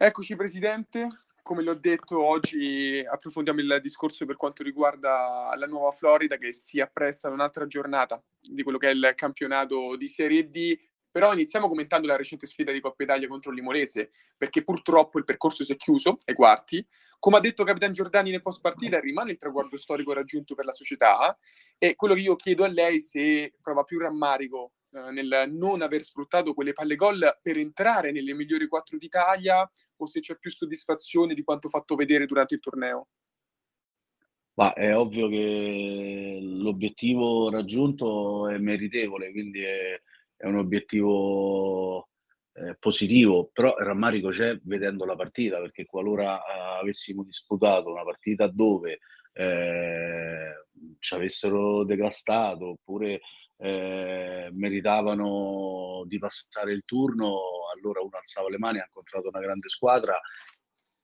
Eccoci Presidente, come l'ho detto oggi approfondiamo il discorso per quanto riguarda la nuova Florida che si appresta ad un'altra giornata di quello che è il campionato di Serie D, però iniziamo commentando la recente sfida di Coppa Italia contro il Limorese, perché purtroppo il percorso si è chiuso ai quarti. Come ha detto Capitan Giordani nel post partita, rimane il traguardo storico raggiunto per la società. E quello che io chiedo a lei se prova più rammarico nel non aver sfruttato quelle palle gol per entrare nelle migliori quattro d'Italia o se c'è più soddisfazione di quanto fatto vedere durante il torneo? Ma è ovvio che l'obiettivo raggiunto è meritevole, quindi è, è un obiettivo eh, positivo, però il rammarico c'è vedendo la partita, perché qualora eh, avessimo disputato una partita dove eh, ci avessero degastato oppure eh, meritavano di passare il turno, allora uno alzava le mani, ha incontrato una grande squadra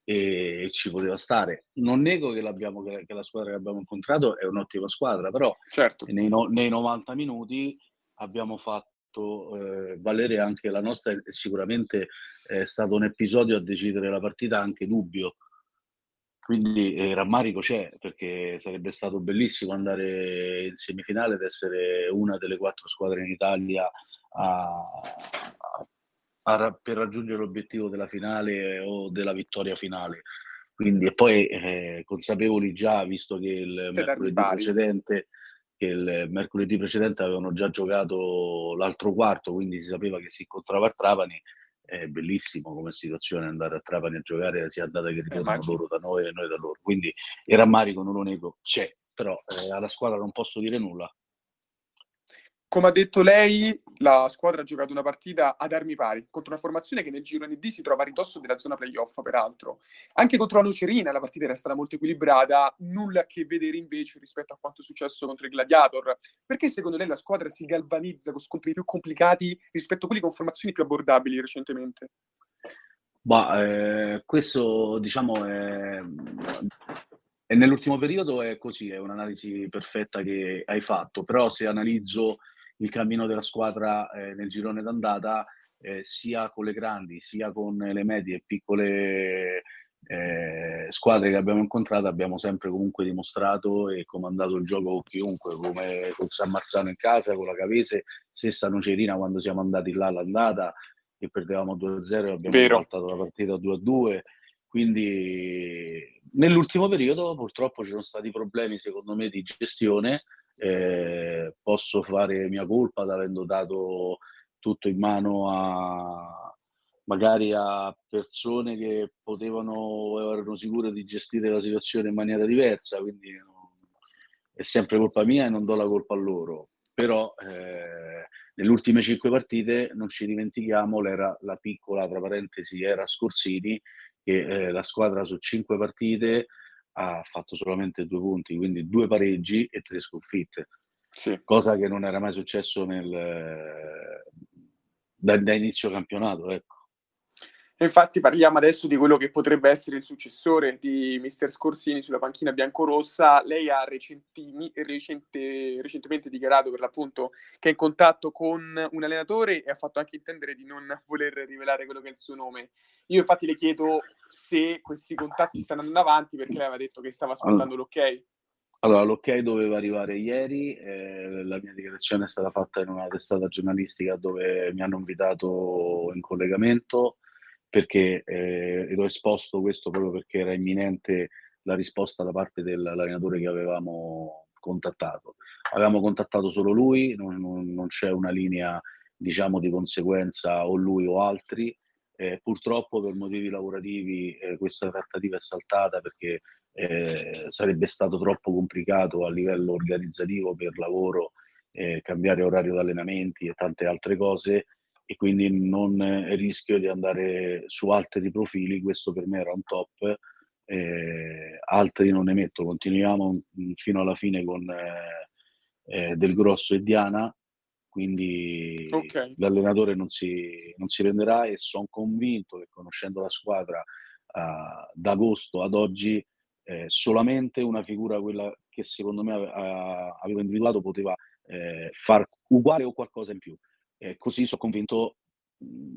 e, ci poteva stare. Non nego che, che, che, la squadra che abbiamo incontrato è un'ottima squadra, però certo. nei, no, nei 90 minuti abbiamo fatto eh, valere anche la nostra e sicuramente è stato un episodio a decidere la partita anche dubbio quindi eh, rammarico c'è, perché sarebbe stato bellissimo andare in semifinale ed essere una delle quattro squadre in Italia a, a, a, per raggiungere l'obiettivo della finale o della vittoria finale. Quindi, e poi eh, consapevoli già, visto che il mercoledì precedente, che il mercoledì precedente avevano già giocato l'altro quarto, quindi si sapeva che si incontrava a Trapani, è bellissimo come situazione andare a Trapani a giocare sia andata che ritorno loro da noi e noi da loro. Quindi il rammarico, non lo nego, c'è, però eh, alla squadra non posso dire nulla come ha detto lei, la squadra ha giocato una partita ad armi pari contro una formazione che nel giro ND si trova a ridosso della zona playoff, peraltro. Anche contro la Nocerina la partita era stata molto equilibrata, nulla a che vedere invece rispetto a quanto è successo contro i Gladiator. Perché secondo lei la squadra si galvanizza con scontri più complicati rispetto a quelli con formazioni più abbordabili recentemente? Bah, eh, questo diciamo è, è nell'ultimo periodo è così, è un'analisi perfetta che hai fatto, però se analizzo il cammino della squadra eh, nel girone d'andata, eh, sia con le grandi, sia con le medie e piccole eh, squadre che abbiamo incontrato, abbiamo sempre comunque dimostrato e comandato il gioco con chiunque, come con San Marzano in casa, con la Cavese, stessa Nocerina quando siamo andati là all'andata, che perdevamo 2-0 e abbiamo Vero. portato la partita 2-2. Quindi nell'ultimo periodo purtroppo ci sono stati problemi secondo me di gestione eh, posso fare mia colpa avendo dato tutto in mano a magari a persone che potevano erano sicure di gestire la situazione in maniera diversa, quindi è sempre colpa mia e non do la colpa a loro. Però eh, nelle ultime cinque partite non ci dimentichiamo, l'era la piccola, tra parentesi, era Scorsini, che eh, la squadra su cinque partite ha fatto solamente due punti, quindi due pareggi e tre sconfitte, sì. cosa che non era mai successo nel, da, da inizio campionato. Ecco. Infatti parliamo adesso di quello che potrebbe essere il successore di Mister Scorsini sulla panchina biancorossa. Lei ha recenti, recente, recentemente dichiarato per l'appunto che è in contatto con un allenatore e ha fatto anche intendere di non voler rivelare quello che è il suo nome. Io infatti le chiedo se questi contatti stanno andando avanti perché lei aveva detto che stava aspettando allora, l'ok. Allora, l'ok doveva arrivare ieri, eh, la mia dichiarazione è stata fatta in una testata giornalistica dove mi hanno invitato in collegamento perché eh, ho esposto questo proprio perché era imminente la risposta da parte dell'allenatore che avevamo contattato. Avevamo contattato solo lui, non, non, non c'è una linea diciamo di conseguenza o lui o altri. Eh, purtroppo per motivi lavorativi eh, questa trattativa è saltata perché eh, sarebbe stato troppo complicato a livello organizzativo per lavoro eh, cambiare orario di allenamenti e tante altre cose e quindi non rischio di andare su altri profili, questo per me era un top, eh, altri non ne metto, continuiamo fino alla fine con eh, Del Grosso e Diana, quindi okay. l'allenatore non si, non si renderà e sono convinto che conoscendo la squadra uh, da agosto ad oggi eh, solamente una figura, quella che secondo me avevo individuato, poteva eh, far uguale o qualcosa in più. Eh, così sono convinto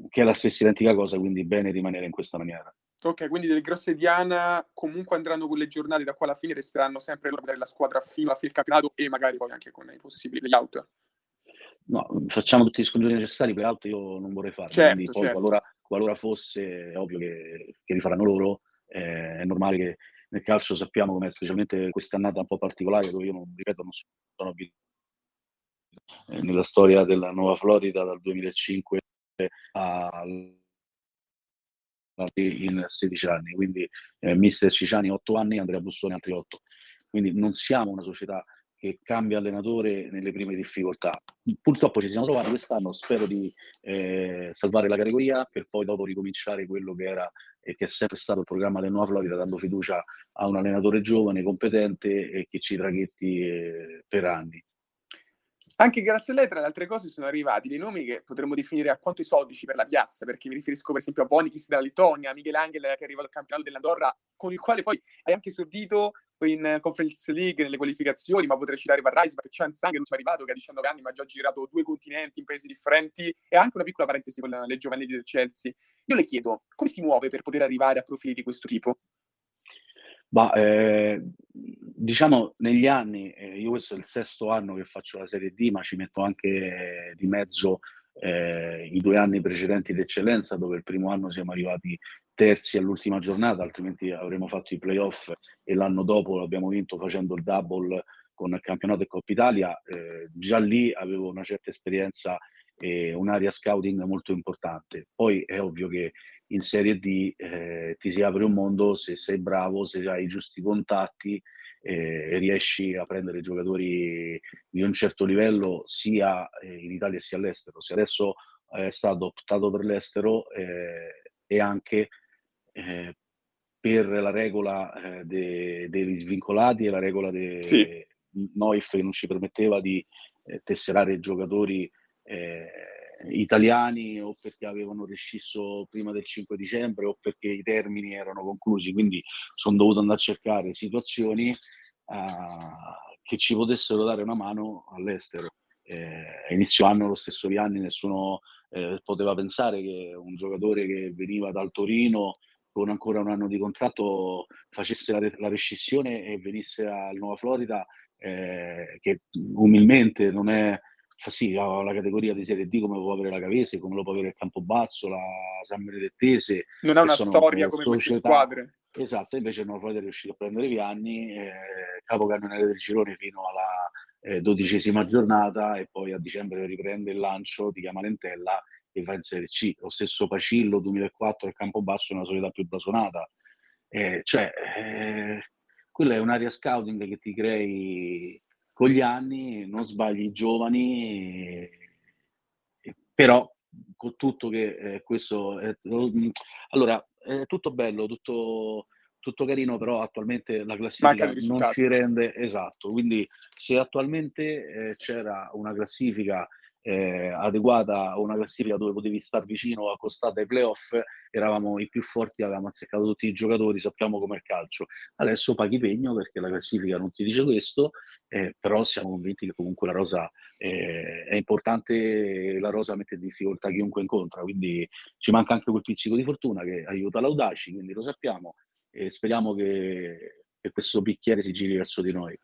che è la stessa identica cosa, quindi bene rimanere in questa maniera. Ok, quindi del Grosse Diana comunque andranno con le giornate da qua alla fine, resteranno sempre loro la squadra fino alla fine del campionato e magari poi anche con i possibili playout. No, facciamo tutti gli scongiuri necessari, playout io non vorrei fare, certo, quindi poi certo. qualora, qualora, fosse, è ovvio che, che li faranno loro, eh, è normale che nel calcio sappiamo come specialmente quest'annata un po' particolare, dove io non ripeto, non sono abituato eh, nella storia della Nuova Florida dal 2005 al in 16 anni, quindi eh, mister Ciciani 8 anni, Andrea Bussoni altri 8. Quindi non siamo una società che cambia allenatore nelle prime difficoltà. Purtroppo ci siamo trovati quest'anno, spero di eh, salvare la categoria per poi dopo ricominciare quello che era e che è sempre stato il programma del Nuova Florida, dando fiducia a un allenatore giovane, competente e che ci traghetti eh, per anni. Anche grazie a lei, tra le altre cose, sono arrivati dei nomi che potremmo definire a quanto esotici per la piazza, perché mi riferisco per esempio a Vonikis della Lettonia, Miguel Angel che arriva al campionato dell'Andorra, con il quale poi hai anche esordito in Conference League nelle qualificazioni, ma potrei citare Van Rijs, perché c'è Ansang, l'ultimo arrivato, che ha 19 anni, ma ha già girato due continenti in paesi differenti, e anche una piccola parentesi con le giovanili del Chelsea. Io le chiedo, come si muove per poter arrivare a profili di questo tipo? Ma eh, diciamo negli anni, eh, io questo è il sesto anno che faccio la Serie D, ma ci metto anche di mezzo eh, i due anni precedenti d'eccellenza, dove il primo anno siamo arrivati terzi all'ultima giornata, altrimenti avremmo fatto i playoff e l'anno dopo l'abbiamo vinto facendo il double con il campionato e Coppa Italia. Eh, già lì avevo una certa esperienza e un'area scouting molto importante. Poi è ovvio che in Serie D eh, ti si apre un mondo se sei bravo, se hai i giusti contatti eh, e riesci a prendere giocatori di un certo livello sia eh, in Italia sia all'estero. Se adesso è stato optato per l'estero eh, e anche eh, per la regola eh, de, degli svincolati e la regola di sì. Noif che non ci permetteva di tesserare giocatori italiani o perché avevano rescisso prima del 5 dicembre o perché i termini erano conclusi, quindi sono dovuto andare a cercare situazioni uh, che ci potessero dare una mano all'estero. Eh, inizio anno, lo stesso Vianni, nessuno eh, poteva pensare che un giocatore che veniva dal Torino con ancora un anno di contratto facesse la, la rescissione e venisse al Nuova Florida, eh, che umilmente non è sì, la, la, categoria di Serie D come può avere la Cavese, come lo può avere il Campobasso, la San Benedettese. Non ha una storia come società. queste squadre. Esatto, invece il Nuovo è riuscito a prendere Vianni, eh, capocannoniere del girone fino alla eh, dodicesima giornata e poi a dicembre riprende il lancio, ti chiama Lentella e va in Serie C. Lo stesso Pacillo 2004 al Campobasso è una società più blasonata. Eh, cioè, eh, quella è un'area scouting che ti crei con gli anni, non sbagli i giovani, però con tutto che eh, questo è, allora è tutto bello, tutto, tutto carino, però attualmente la classifica non ci rende esatto. Quindi se attualmente eh, c'era una classifica eh, adeguata a una classifica dove potevi star vicino accostato ai playoff, eravamo i più forti, avevamo azzeccato tutti i giocatori, sappiamo com'è il calcio. Adesso paghi pegno perché la classifica non ti dice questo, eh, però siamo convinti che comunque la rosa eh, è importante, la rosa mette in difficoltà chiunque incontra, quindi ci manca anche quel pizzico di fortuna che aiuta l'Audaci, quindi lo sappiamo e speriamo che, che questo bicchiere si giri verso di noi.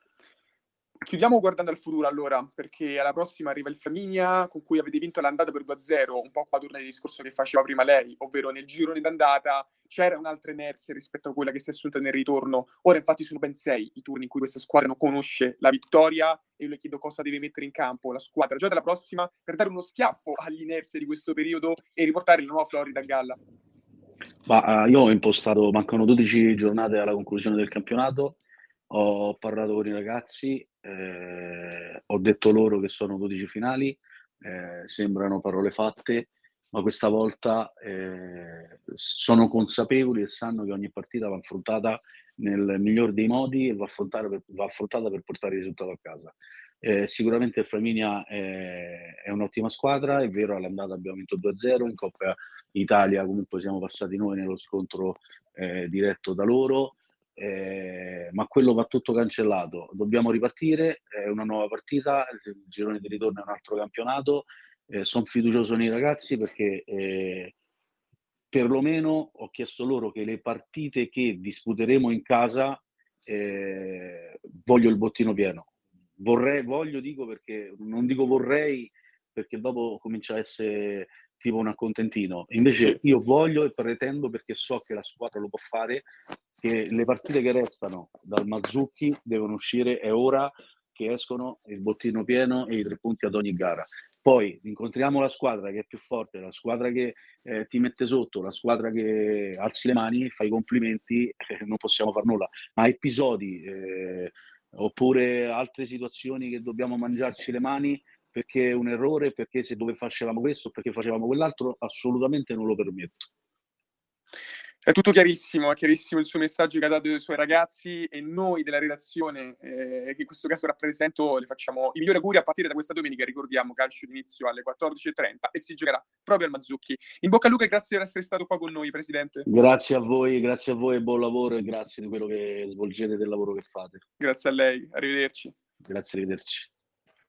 Chiudiamo guardando al futuro allora, perché alla prossima arriva il Flaminia con cui avete vinto l'andata per 2-0, un po' qua torna il discorso che faceva prima lei, ovvero nel girone d'andata c'era un'altra inerzia rispetto a quella che si è assunta nel ritorno. Ora infatti sono ben sei i turni in cui questa squadra non conosce la vittoria e io le chiedo cosa deve mettere in campo la squadra già dalla prossima per dare uno schiaffo all'inerzia di questo periodo e riportare il nuovo Florida a galla. Ma, uh, io ho impostato, mancano 12 giornate alla conclusione del campionato, ho parlato con i ragazzi, eh, ho detto loro che sono 12 finali, eh, sembrano parole fatte, ma questa volta eh, sono consapevoli e sanno che ogni partita va affrontata nel miglior dei modi e va, per, va affrontata per portare il risultato a casa. Eh, sicuramente il Flaminia è, è, un'ottima squadra, è vero all'andata abbiamo vinto 2-0, in Coppa Italia comunque siamo passati noi nello scontro eh, diretto da loro, eh, ma quello va tutto cancellato. Dobbiamo ripartire, è una nuova partita, il girone di ritorno è un altro campionato. Eh, Sono fiducioso nei ragazzi perché eh, perlomeno ho chiesto loro che le partite che disputeremo in casa eh, voglio il bottino pieno. Vorrei, voglio, dico perché non dico vorrei perché dopo comincia a essere tipo un accontentino. Invece io voglio e pretendo perché so che la squadra lo può fare, che le partite che restano dal Mazzucchi devono uscire, è ora che escono il bottino pieno e i tre punti ad ogni gara. Poi incontriamo la squadra che è più forte, la squadra che eh, ti mette sotto, la squadra che alzi le mani, fai i complimenti, eh, non possiamo far nulla. Ma episodi eh, oppure altre situazioni che dobbiamo mangiarci le mani perché è un errore, perché se dove facevamo questo, perché facevamo quell'altro, assolutamente non lo permetto. È tutto chiarissimo, è chiarissimo il suo messaggio che ha dato ai suoi ragazzi e noi della redazione, eh, che in questo caso rappresento, le facciamo i migliori auguri a partire da questa domenica, ricordiamo, calcio d'inizio alle 14.30 e si giocherà proprio al Mazzucchi. In bocca al lupo e grazie di essere stato qua con noi, Presidente. Grazie a voi, grazie a voi e buon lavoro e grazie di quello che svolgete del lavoro che fate. Grazie a lei, arrivederci. Grazie, arrivederci.